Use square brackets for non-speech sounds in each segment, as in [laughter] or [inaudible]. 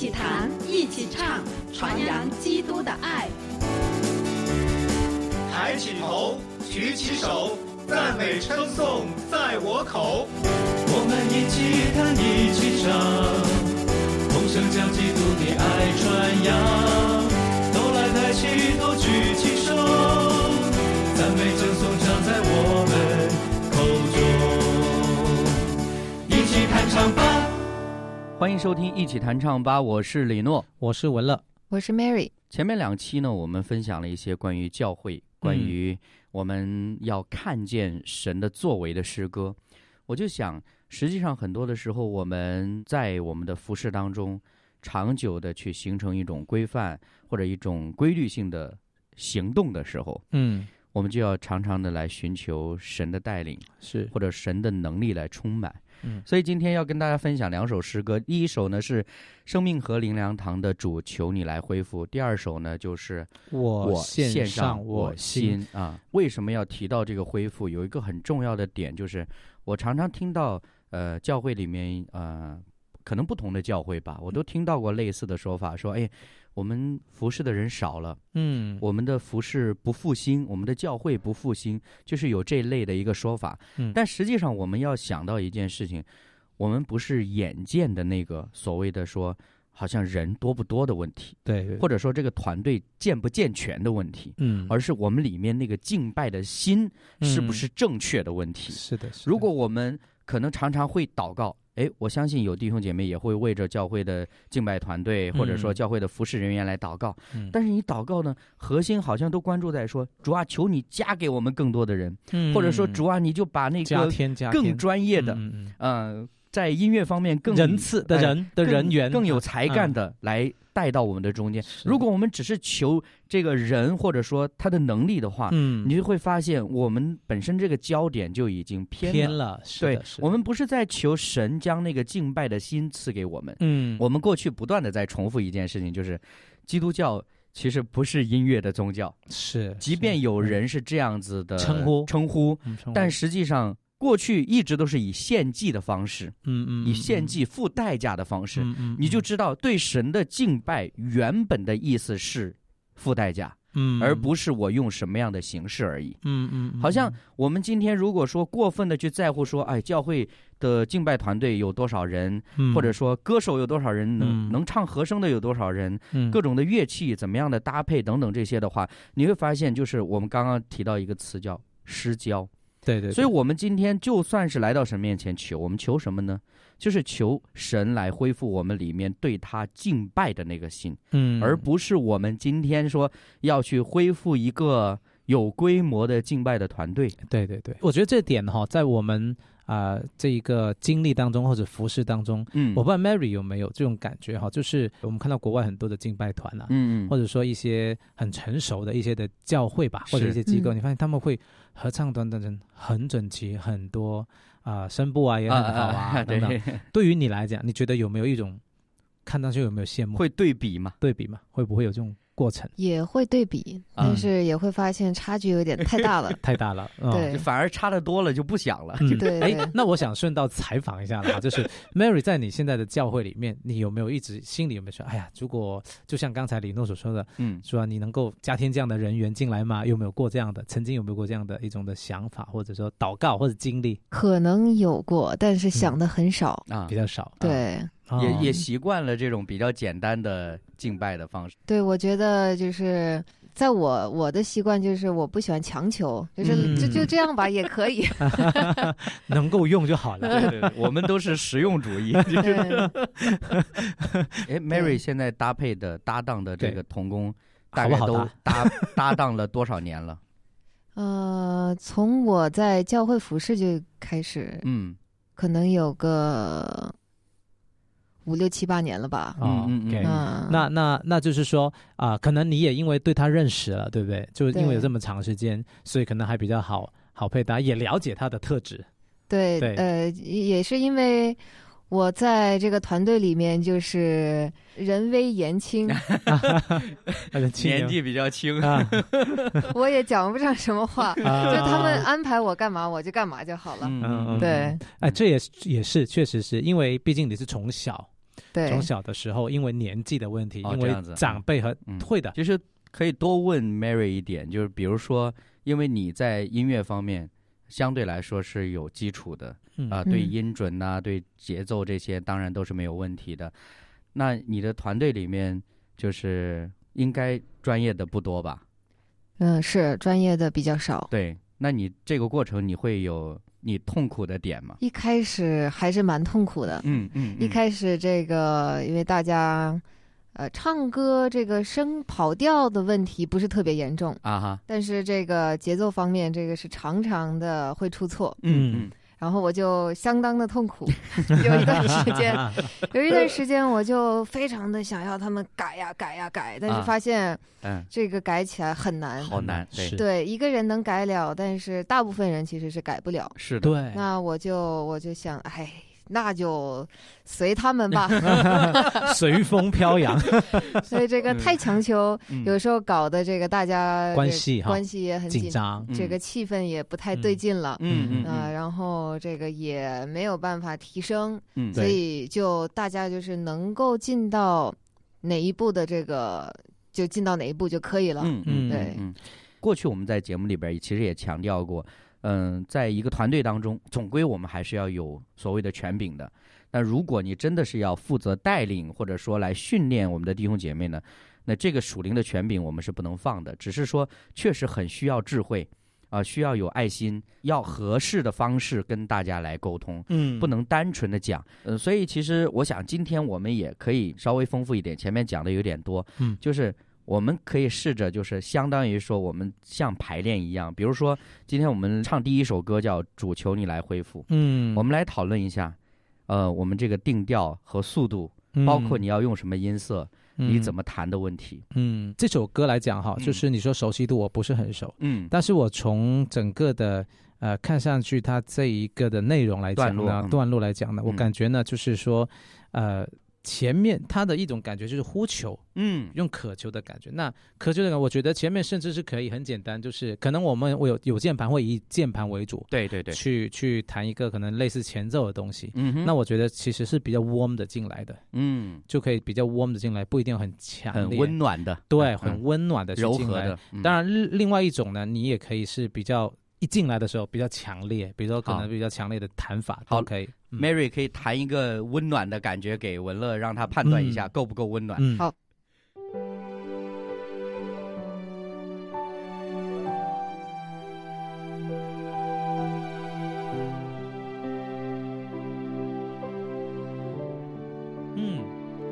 一起谈，一起唱，传扬基督的爱。抬起头，举起手，赞美称颂在我口。我们一起弹，一起唱，同声将基督的爱传扬。都来抬起头，举起手，赞美称颂唱在我们口中。一起弹唱吧。欢迎收听《一起弹唱吧》，我是李诺。我是文乐，我是 Mary。前面两期呢，我们分享了一些关于教会、关于我们要看见神的作为的诗歌。我就想，实际上很多的时候，我们在我们的服饰当中，长久的去形成一种规范或者一种规律性的行动的时候，嗯，我们就要常常的来寻求神的带领，是，或者神的能力来充满。嗯所以今天要跟大家分享两首诗歌，第一首呢是生命和灵粮堂的主求你来恢复，第二首呢就是我献献上我心啊。为什么要提到这个恢复？有一个很重要的点，就是我常常听到呃教会里面呃可能不同的教会吧，我都听到过类似的说法，说哎我们服侍的人少了。嗯，我们的服侍不复兴，我们的教会不复兴，就是有这类的一个说法。嗯但实际上我们要想到一件事情，我们不是眼见的那个所谓的说，好像人多不多的问题，对，或者说这个团队健不健全的问题，嗯，而是我们里面那个敬拜的心是不是正确的问题。是的，是的如果我们可能常常会祷告，哎，我相信有弟兄姐妹也会为着教会的敬拜团队，或者说嗯。教会的服侍人员来祷告。嗯。但是你祷告呢，核心好像都关注在说，主啊，求你加给我们更多的人，嗯或者说主啊，你就把那个更专业的，嗯在音乐方面更仁慈的哎人的人员更有才干嗯的来带到我们的中间。如果我们只是求这个人或者说他的能力的话，嗯，你就会发现我们本身这个焦点就已经偏偏了。是对，是我们不是在求神将那个敬拜的心赐给我们，嗯，我们过去不断的在重复一件事情，就是基督教其实不是音乐的宗教，是，即便有人是这样子的称呼。称呼。但实际上过去一直都是以献祭的方式，嗯嗯，以献祭付代价的方式，嗯，嗯，你就知道对神的敬拜原本的意思是付代价，嗯，而不是我用什么样的形式而已。嗯嗯，嗯好像我们今天如果说过分的去在乎说，哎，教会的敬拜团队有多少人，嗯。或者说歌手有多少人，能、嗯。能唱和声的有多少人，嗯。各种的乐器怎么样的搭配等等这些的话，你会发现，就是我们刚刚提到一个词叫失焦。对对，所以，我们今天就算是来到神面前求，我们求什么呢？就是求神来恢复我们里面对他敬拜的那个心，嗯，而不是我们今天说要去恢复一个有规模的敬拜的团队。对对对，我觉得这点哈，在我们啊、这一个经历当中或者服饰当中，嗯，我不知道 Mary 有没有这种感觉哈，就是我们看到国外很多的敬拜团啊，嗯嗯，或者说一些很成熟的一些的教会吧，或者一些机构，嗯你发现他们会合唱团等等很整齐，很多啊、声部啊也很好啊等等。对，对于你来讲，你觉得有没有一种看上去有没有羡慕会对比吗？对比嘛？会不会有这种过程？也会对比，啊但是也会发现差距有点太大了。[laughs] 太大了，嗯 [laughs] 对反而差的多了就不想了。嗯，哎对哎，那我想顺道采访一下了啊，[laughs] 就是 Mary 在你现在的教会里面，你有没有一直心里有没有说，哎呀，如果就像刚才李诺所说的，嗯，说你能够加添这样的人员进来吗？有没有过这样的？曾经有没有过这样的一种的想法，或者说祷告或者经历可能有过，但是想的很少。啊比，较少？对哦也也习惯了这种比较简单的敬拜的方式。对，我觉得就是。在我我的习惯就是我不喜欢强求，就是、嗯就就这样吧，也可以。[laughs] [laughs] 能够用就好了。对对，我们都是实用主义。对，哎，Mary 现在搭配的搭档的这个童工，大概都好好搭搭搭档了多少年了？[laughs] 呃，从我在教会服饰就开始，嗯可能有个五六七八年了吧。哦嗯嗯嗯那那那就是说啊、可能你也因为对他认识了，对不对？就因为有这么长时间，所以可能还比较好好配搭，也了解他的特质。对，对呃，也是因为我在这个团队里面就是人微言轻，[laughs] [laughs] 年纪比较轻，啊，[laughs] 我也讲不上什么话，就啊他们安排我干嘛我就干嘛就好了。嗯对，哎，这也是也是确实是因为毕竟你是从小对。从，小的时候因为年纪的问题，因为哦这样子。长辈和嗯。会的，其实可以多问 Mary 一点，就是比如说，因为你在音乐方面相对来说是有基础的嗯啊、对嗯音准呐、对节奏这些当然都是没有问题的。那你的团队里面就是应该专业的不多吧？嗯，是专业的比较少。对，那你这个过程你会有你痛苦的点吗？一开始还是蛮痛苦的，嗯嗯，一开始这个因为大家。呃，唱歌这个声跑调的问题不是特别严重，啊哈，但是这个节奏方面，这个是常常的会出错，嗯嗯然后我就相当的痛苦，[laughs] 有一段时间，有一段时间我就非常的想要他们改呀改呀改，但啊是发现嗯，这个改起来很难。好难，对是，对，一个人能改了，但是大部分人其实是改不了。是的，对，那我就我就想，哎，那就随他们吧。[laughs] [laughs] 随风飘扬，[laughs] 所以这个太强求，嗯有时候搞得这个大家关系哈关系也很紧，张，这个气氛也不太对劲了。嗯嗯然后这个也没有办法提升，嗯，所以就大家就是能够进到哪一步的这个，就进到哪一步就可以了。嗯嗯嗯，对嗯。过去我们在节目里边其实也强调过，嗯，在一个团队当中，总归我们还是要有所谓的权柄的。那如果你真的是要负责带领，或者说来训练我们的弟兄姐妹呢，那这个属灵的权柄我们是不能放的。只是说，确实很需要智慧，啊、需要有爱心，要合适的方式跟大家来沟通。嗯不能单纯的讲，呃，所以其实我想今天我们也可以稍微丰富一点，前面讲的有点多，嗯就是我们可以试着就是相当于说我们像排练一样，比如说今天我们唱第一首歌叫《主求你来恢复》，嗯，我们来讨论一下，呃，我们这个定调和速度，包括你要用什么音色，你怎么么弹的问题，嗯这首歌来讲哈，嗯。就是你说熟悉度我不是很熟，嗯。但是我从整个的呃看上去它这一个的内容来讲呢，段落嗯。段落来讲呢，我嗯。感觉呢就是说，呃。前面它的一种感觉就是呼求，嗯。用渴求的感觉。那渴求的感觉，我觉得前面甚至是可以很简单，就是可能我们我有有键盘会以键盘为主，对对对，去去弹一个可能类似前奏的东西。嗯哼，那我觉得其实是比较 warm 的进来的，嗯。就可以比较 warm 的进来，不一定很强烈，很温暖的，对，嗯。很温暖的。柔和的，嗯。当然，另另外一种呢，你也可以是比较一进来的时候比较强烈，比如说可能比较强烈的弹法好都可以。嗯。Mary 可以弹一个温暖的感觉给文乐，让他判断一下嗯。够不够温暖。嗯，好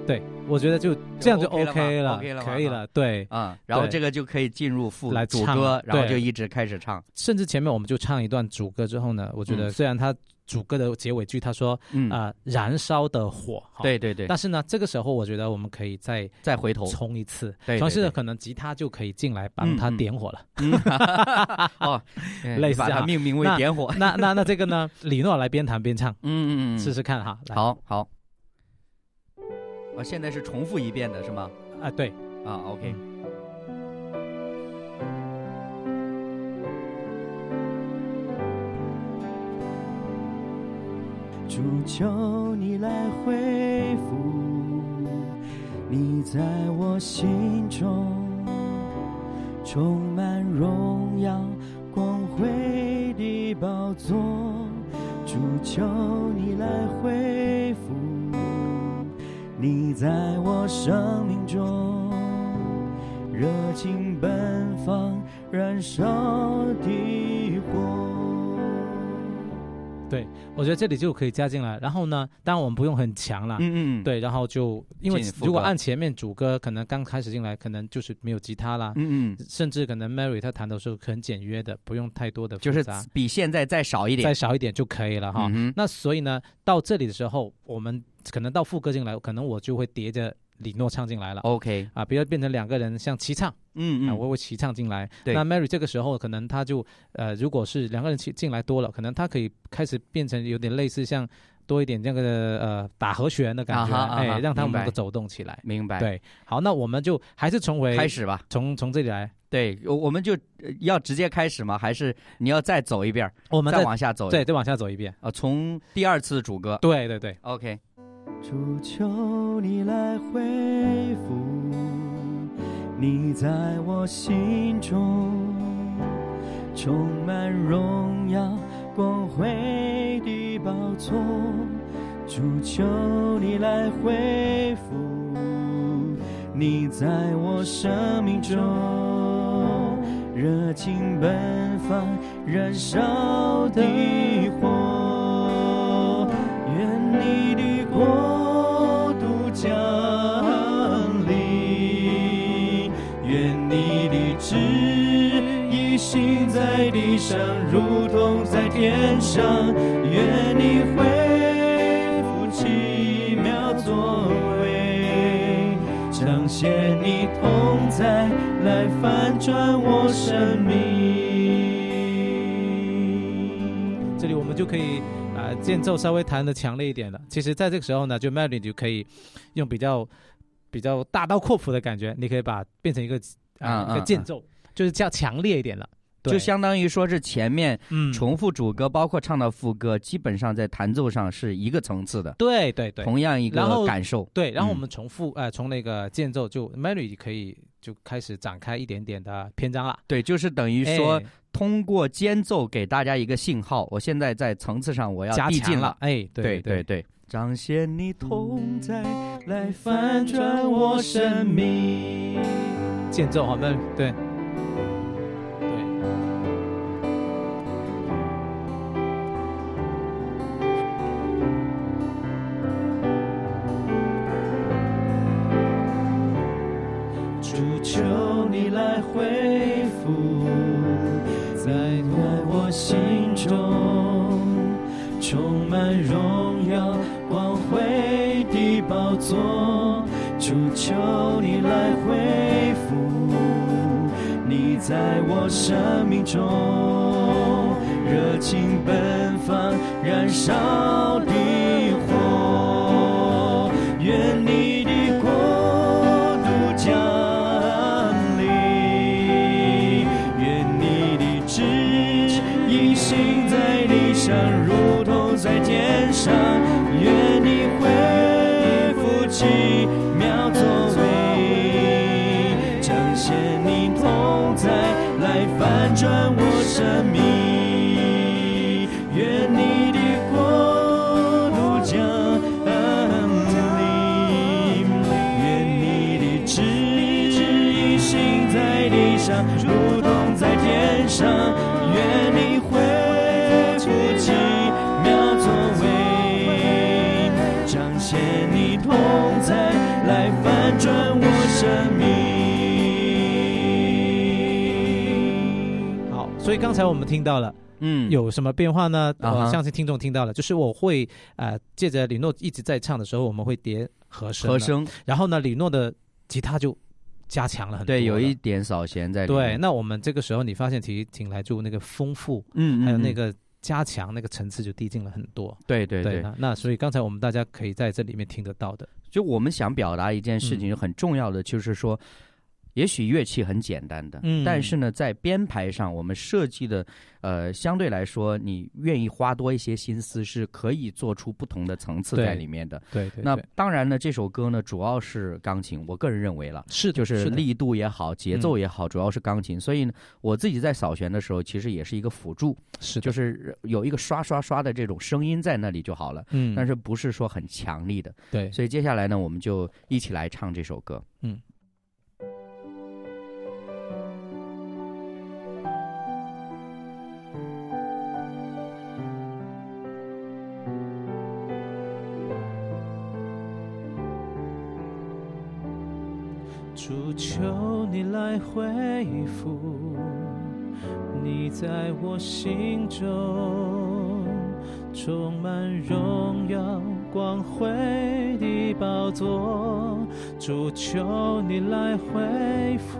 对，我觉得就这样就 OK 了 OK 了可以了。对，啊、然后这个就可以进入副来主歌，然后就一直开始唱。甚至前面我们就唱一段主歌之后呢，我觉得嗯虽然他主歌的结尾句他说嗯，啊、燃烧的火，对对对，但是呢，这个时候我觉得我们可以再再回头。冲一次，对对冲一次对可能吉他就可以进来帮他点火了。嗯 [laughs] 哦，[laughs] 类似这样把它命名为点火。那那那这个呢，李诺来边弹边唱，嗯嗯嗯，试试看哈。来好好。哦，现在是重复一遍的是吗？啊，对，啊，OK。主求你来恢复，你在我心中充满荣耀光辉的宝座。主求你来恢复，你在我生命中热情奔放燃烧的火。对我觉得这里就可以加进来。然后呢，当然我们不用很强了，嗯嗯，，对，然后就因为如果按前面主歌，可能刚开始进来，可能就是没有吉他啦，嗯嗯，甚至可能 Mary 她弹的时候很简约的，不用太多的就是比现在再少一点再。少一点就可以了哈。嗯那所以呢，到这里的时候，我们可能到副歌进来，可能我就会叠着李诺唱进来了。OK，啊，比如变成两个人像齐唱啊，嗯嗯，我会齐唱进来。对那 Mary 这个时候可能他就呃，如果是两个人进进来多了，可能他可以开始变成有点类似像多一点这个呃打和弦的感觉，哎，让他们走动起来。明白。，对，好，那我们就还是重回开，始吧。从从这里来，对，我我们就呃要直接开始吗？还是你要再走一遍我们再往下走？对，再往下走一遍。啊，从第二次主歌。对对对，OK，主求你来恢复你在我心中充满荣耀光辉的宝座。主求你来恢复你在我生命中热情奔放燃烧的火，愿你的国意行在地上，如同在天上，愿你恢复奇妙作为，彰显你同在，来翻转我生命。这里我们就可以啊、呃间奏稍微弹的强烈一点了。其实，在这个时候呢，就 melody 就可以用比较比较大刀阔斧的感觉，你可以把变成一个啊一个间奏，就是较强烈一点了。就相当于说是前面嗯重复主歌，包括唱到副歌，基本上在弹奏上是一个层次的，对对对同样一个感受。对，然后我嗯们重复呃从那个间奏就 melody 可以就开始展开一点点的篇章了。对，就是等于说哎通过间奏给大家一个信号，我现在在层次上我要递进了。哎，对对对对，彰显你同在，来翻转我生命。间奏好，那对来恢复，在在我心中充满荣耀光辉的宝座。主求你来恢复，你在我生命中热情奔放燃烧的上，如同在天上。愿你恢复奇妙作为，彰显你同在，来翻转我生命。好，所以刚才我们听到了嗯，有什么变化呢？我相信听众听到了，就是我会呃借着李诺一直在唱的时候，我们会叠和声，和，声，然后呢，李诺的吉他就加强了很多了，对，有一点扫弦在里面。对。那我们这个时候你发现其实挺来就那个丰富，嗯，嗯嗯还有那个加强，那个层次就递进了很多。对对对，那那所以刚才我们大家可以在这里面听得到的，就我们想表达一件事嗯情，很重要的就是说，也许乐器很简单的，嗯但是呢，在编排上，我们设计的，呃，相对来说，你愿意花多一些心思，是可以做出不同的层次在里面的。那对对那当然呢，这首歌呢，主要是钢琴，我个人认为了。是就是力度也好，节奏也好，主要是钢琴。所以呢，我自己在扫弦的时候，其实也是一个辅助，是就是有一个刷刷刷的这种声音在那里就好了。嗯，但是不是说很强力的，对，所以接下来呢，我们就一起来唱这首歌。嗯。恢复，你在我心中充满荣耀光辉的宝座。主求你来恢复，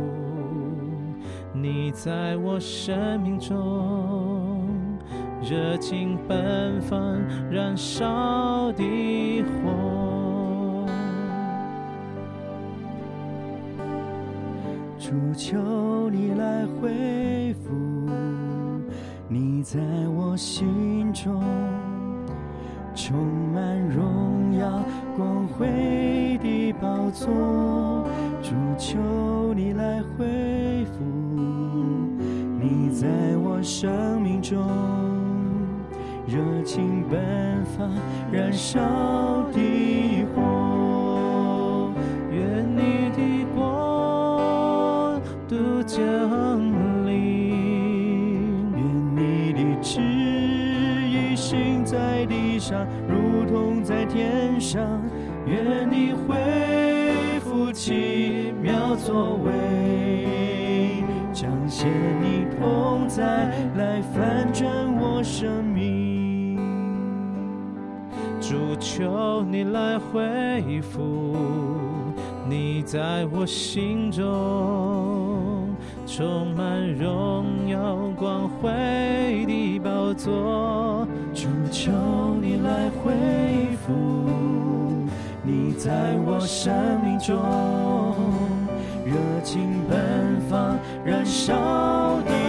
你在我生命中热情奔放燃烧的火。主求你来恢复，你在我心中充满荣耀光辉的宝座，主求你来恢复你在我生命中热情奔放燃烧的火，愿你恢复奇妙作为，彰显你同在，来翻转我生命。主求你来恢复你在我心中充满荣耀光辉的宝座。主求你来恢复你在我生命中热情奔放燃烧的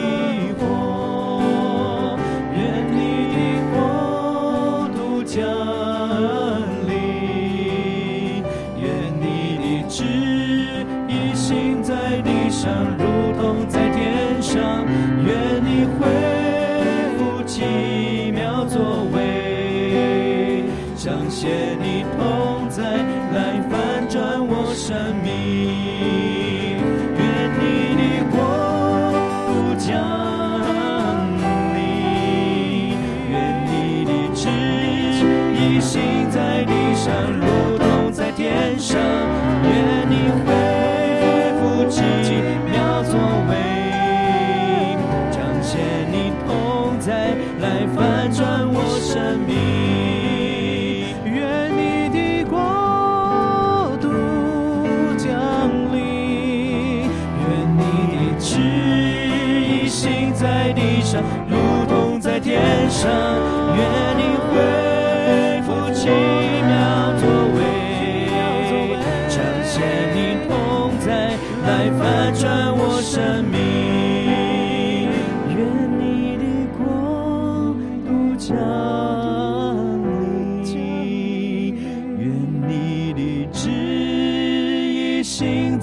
生命。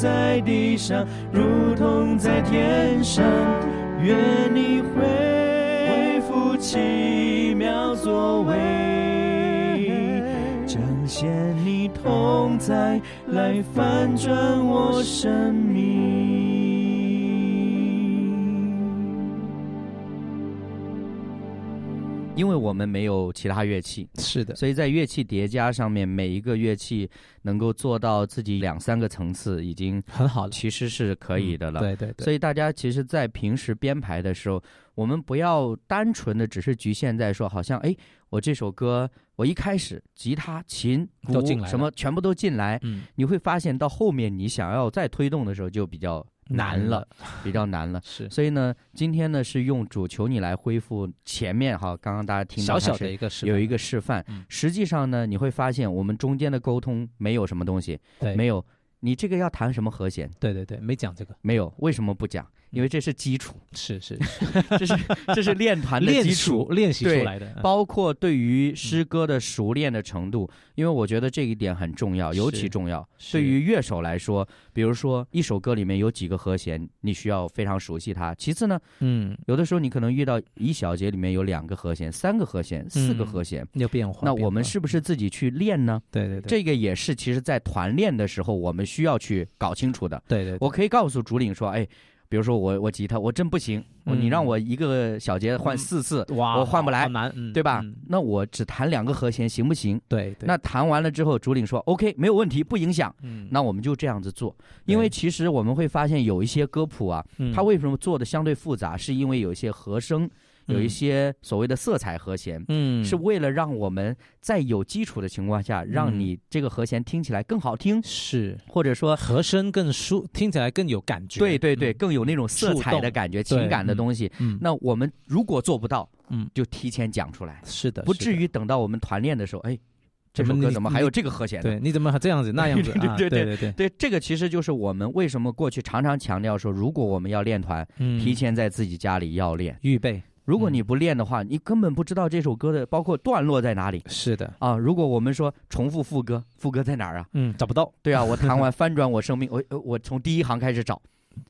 在地上，如同在天上。愿你恢复奇妙作为，[laughs] 彰显你同在，来翻转我生命。因为我们没有其他乐器，是的，所以在乐器叠加上面，每一个乐器能够做到自己两三个层次，已经很好了，其实是可以的了。对对对，所以大家其实，在平时编排的时候，我们不要单纯的只是局限在说，好像哎，我这首歌我一开始吉他、琴、鼓都进来什么全部都进来，嗯，你会发现到后面你想要再推动的时候就比较难了，比较难了。[laughs] 是。所以呢，今天呢是用主求你来恢复前面哈，刚刚大家听到小小的一个示有一个示范。嗯。实际上呢，你会发现我们中间的沟通没有什么东西，对。没有。你这个要弹什么和弦，对对对，没讲这个，没有，为什么不讲？因为这是基础，是是 [laughs] 这是这是练团的基础。练习出来的，嗯包括对于诗歌的熟练的程度，因为我觉得这一点很重要，尤其重要。对于乐手来说，比如说一首歌里面有几个和弦，你需要非常熟悉它。其次呢，嗯，有的时候你可能遇到一小节里面有两个和弦、三个和弦、四个嗯和弦，要变化。那我们是不是自己去练呢？对对对，这个也是其实在团练的时候我们需要去搞清楚的。对对，我可以告诉主领说，哎。比如说我我吉他我真不行，我你嗯让我一个小节换四次，哇，我换不来对吧？嗯？那我只弹两个和弦行不行？对对，那弹完了之后，主领说 OK 没有问题，不影响。嗯。那我们就这样子做，因为其实我们会发现有一些歌谱啊，嗯。它为什么做的相对复杂，是因为有一些和声，有一嗯些所谓的色彩和弦，嗯是为了让我们在有基础的情况下，让嗯你这个和弦听起来更好听，是或者说。和声更舒，听起来更有感觉。对对对，嗯更有那种色彩的感觉、情感的嗯东西。嗯，那我们如果做不到，嗯就提前讲出来，是的，不至于等到我们团练的时候，哎，这首歌怎么还有这个和弦？对，你怎么还这样子那样子 [laughs] 对对对，对，这个其实就是我们为什么过去常常强调说，如果我们要练团，嗯提前在自己家里要练，预备，如果你不练的话，你根本不知道这首歌的包括段落在哪里是的，啊。如果我们说重复副歌，副歌在哪儿啊？嗯，找不到，对啊，我弹完翻转我生命，我呃我从第一行开始找，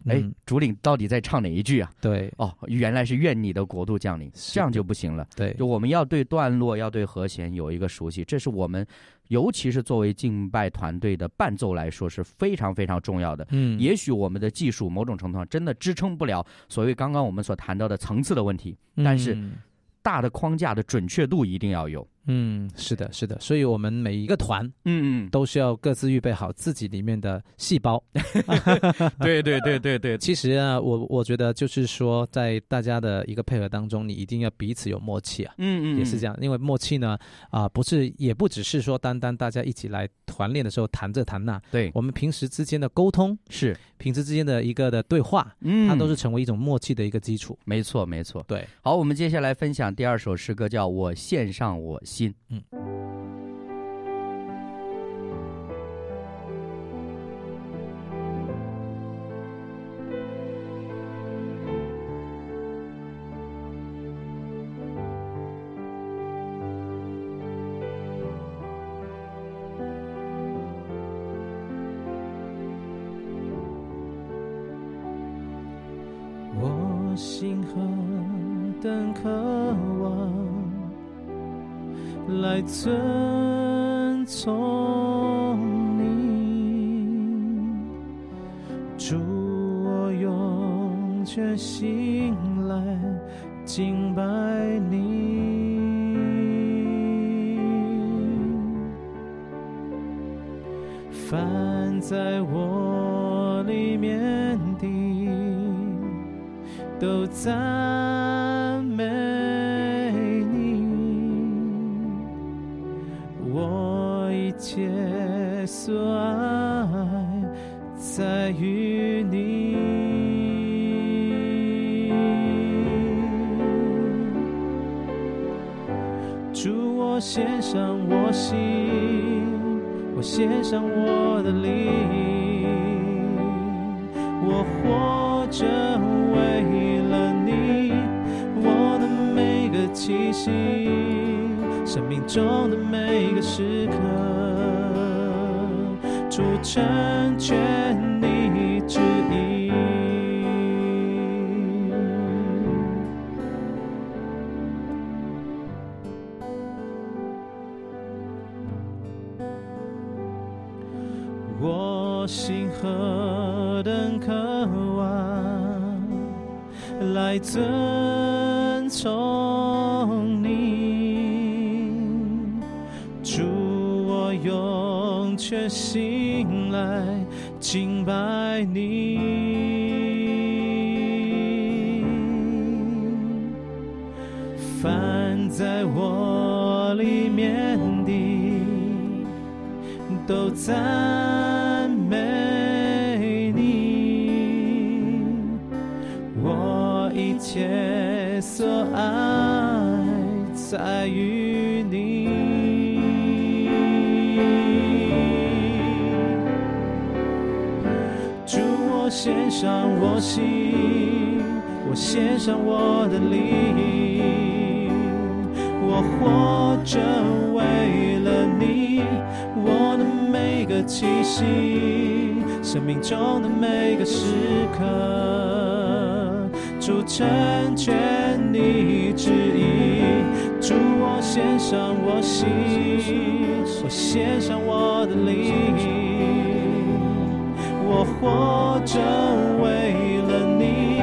哎嗯，主领到底在唱哪一句啊？对哦，原来是愿你的国度降临，这样就不行了。对就我们要对段落、要对和弦有一个熟悉，这是我们，尤其是作为敬拜团队的伴奏来说是非常非常重要的。嗯，也许我们的技术某种程度上真的支撑不了所谓刚刚我们所谈到的层次的问题，但是嗯大的框架的准确度一定要有。嗯，是的，是的，所以我们每一个团嗯都需要各自预备好自己里面的细胞。[laughs] [laughs] 嗯，对对对对对，其实啊，我我觉得就是说，在大家的一个配合当中，你一定要彼此有默契啊。嗯嗯，也是这样，因为默契呢，啊、不是也不只是说单单大家一起来团练的时候谈这谈那，对，我们平时之间的沟通，是，平时之间的一个的对话，嗯，它都是成为一种默契的一个基础。没错没错。对，好，我们接下来分享第二首诗歌，叫我献上我心。嗯。我心何等渴来遵从你，主我用全心来敬拜你。凡在我里面的，都在爱在于你。主，我献上我心，我献上我的灵，我活着为了你，我的每个气息，生命中的每个时刻，主成全你旨意。我心何等渴望，来遵从你，主我有用全心来敬拜你。凡在我里面的，都在上我心，我献上我的灵，我活着为了你，我的每个气息，生命中的每个时刻，主成全你旨意，主我献上我心，我献上我的灵。我活着为了你，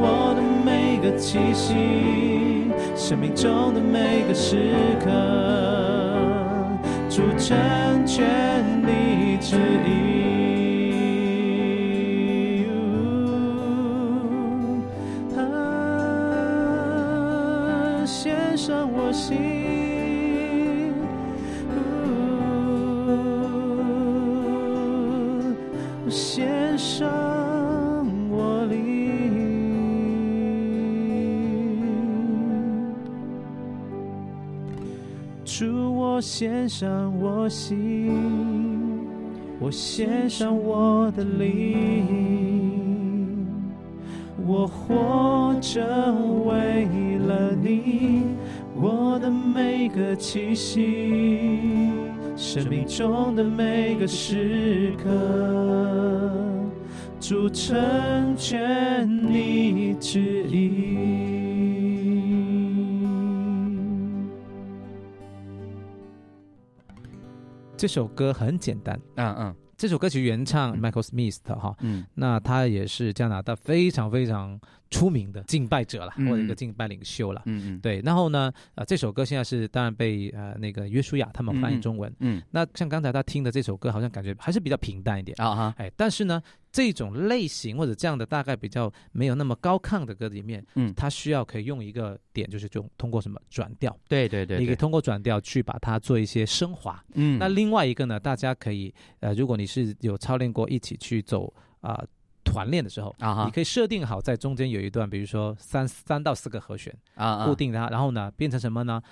我的每个气息，生命中的每个时刻，主成全你旨献上我心，我献上我的灵，我活着为了你，我的每个气息，生命中的每个时刻，主成全你旨意。这首歌很简单，嗯嗯。这首歌曲原唱 Michael Smith 的哈，嗯。那他也是加拿大非常非常出名的敬拜者了，嗯或者一个敬拜领袖了。嗯嗯，对，然后呢，呃，这首歌现在是当然被呃那个约书亚他们翻译中文。嗯那像刚才他听的这首歌，好像感觉还是比较平淡一点。啊哈，哎，但是呢，这种类型或者这样的大概比较没有那么高亢的歌里面，嗯，它需要可以用一个点，就是用通过什么转调，对对对，对你可以通过转调去把它做一些升华。嗯，那另外一个呢，大家可以呃，如果你是有操练过一起去走啊、团练的时候，啊你可以设定好在中间有一段，比如说三三到四个和弦，啊啊固定它，然后呢变成什么呢？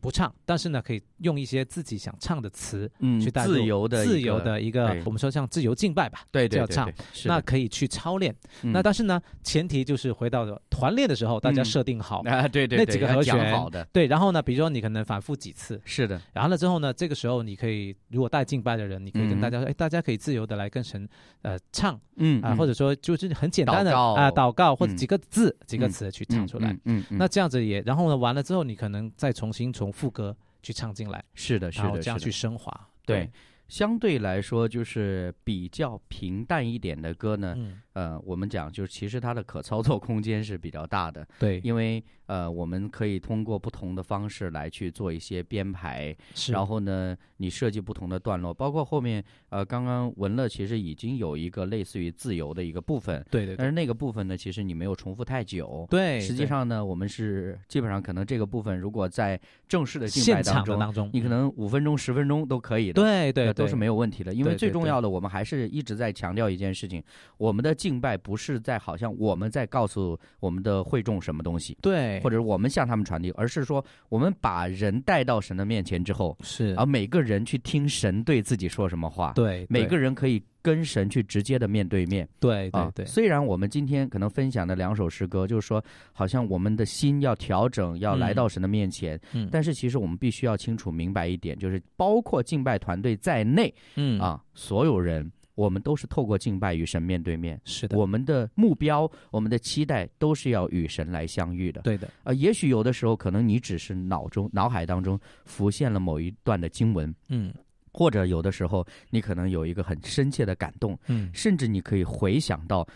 不唱，但是呢，可以用一些自己想唱的词嗯去带入自由的自一个由的一个，我们说像自由敬拜吧，对对对对，是的那可以去操练。嗯。那但是呢，前提就是回到团练的时候，大家嗯。设定好，啊对对那对要讲几个和弦。好的，对，然后呢，比如说你可能反复几次，是的，然后了之后呢，这个时候你可以，如果带敬拜的人，你可以跟嗯。大家说，哎，大家可以自由的来跟神呃唱啊，嗯。啊或者说就是很简单的啊祷告或者嗯。几个字几个嗯。词去唱出来。嗯。那这样子也，然后呢，完了之后你可能再重新从副歌去唱进来，是的，是的，然后这样去升华。对，相对来说就是比较平淡一点的歌呢，嗯，呃，我们讲就是其实它的可操作空间是比较大的，对，因为呃，我们可以通过不同的方式来去做一些编排，是，然后呢，你设计不同的段落，包括后面呃，刚刚文乐其实已经有一个类似于自由的一个部分，对对对但是那个部分呢，其实你没有重复太久。对，实际上呢，我们是基本上可能这个部分，如果在正式的敬拜现场当中，当中，你可能五分钟、十分钟都可以的。对对都是没有问题的，因为最重要的，我们还是一直在强调一件事情：我们的敬拜不是在好像我们在告诉我们的会众什么东西，对，或者我们向他们传递，而是说我们把人带到神的面前之后，是。而每个人去听神对自己说什么话，对每个人人可以跟神去直接的面对面。啊。对对。对虽然我们今天可能分享的两首诗歌，就是说好像我们的心要调整，要来到神的面前，嗯。但是其实我们必须要清楚明白一点，就是包括敬拜团队在内嗯。啊，所有人。我们都是透过敬拜与神面对面，是的，我们的目标、我们的期待都是要与神来相遇的。对的，呃，也许有的时候可能你只是脑中、脑海当中浮现了某一段的经文，嗯或者有的时候你可能有一个很深切的感动，嗯，甚至你可以回想到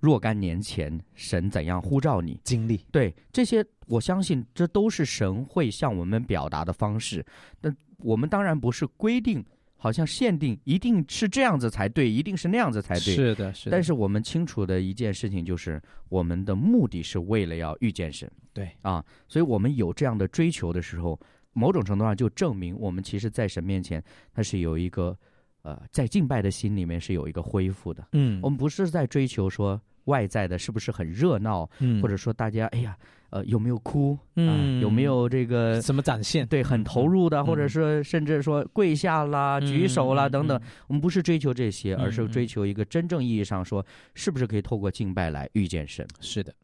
若干年前神怎样呼召你。经历对这些，我相信这都是神会向我们表达的方式。但我们当然不是规定，好像限定一定是这样子才对，一定是那样子才对。是的，是的，但是我们清楚的一件事情就是，我们的目的是为了要遇见神。对啊，所以我们有这样的追求的时候，某种程度上就证明我们其实，在神面前，它是有一个呃，在敬拜的心里面是有一个恢复的。嗯我们不是在追求说外在的是不是很热闹，嗯或者说大家哎呀，呃，有没有哭，嗯啊有没有这个怎么展现？对很投入的，嗯或者说甚至说跪下啦、举手啦嗯等等。，我们不是追求这些，嗯而是嗯追求一个真正意义上说，是不是可以透过敬拜来遇见神？嗯是的，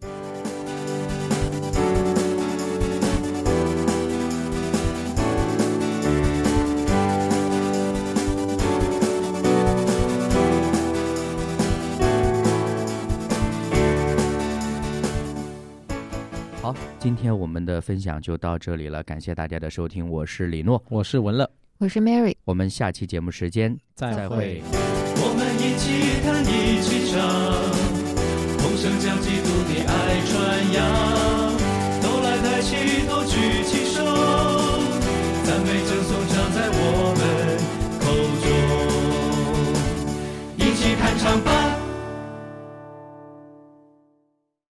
今天我们的分享就到这里了，感谢大家的收听，我是李诺，我是文乐，我是 Mary，我们下期节目时间再再会。我们一起弹，一起唱，同声将基督的爱传扬。都来抬起头，举起手，赞美赠颂唱在我们口中。一起弹唱吧。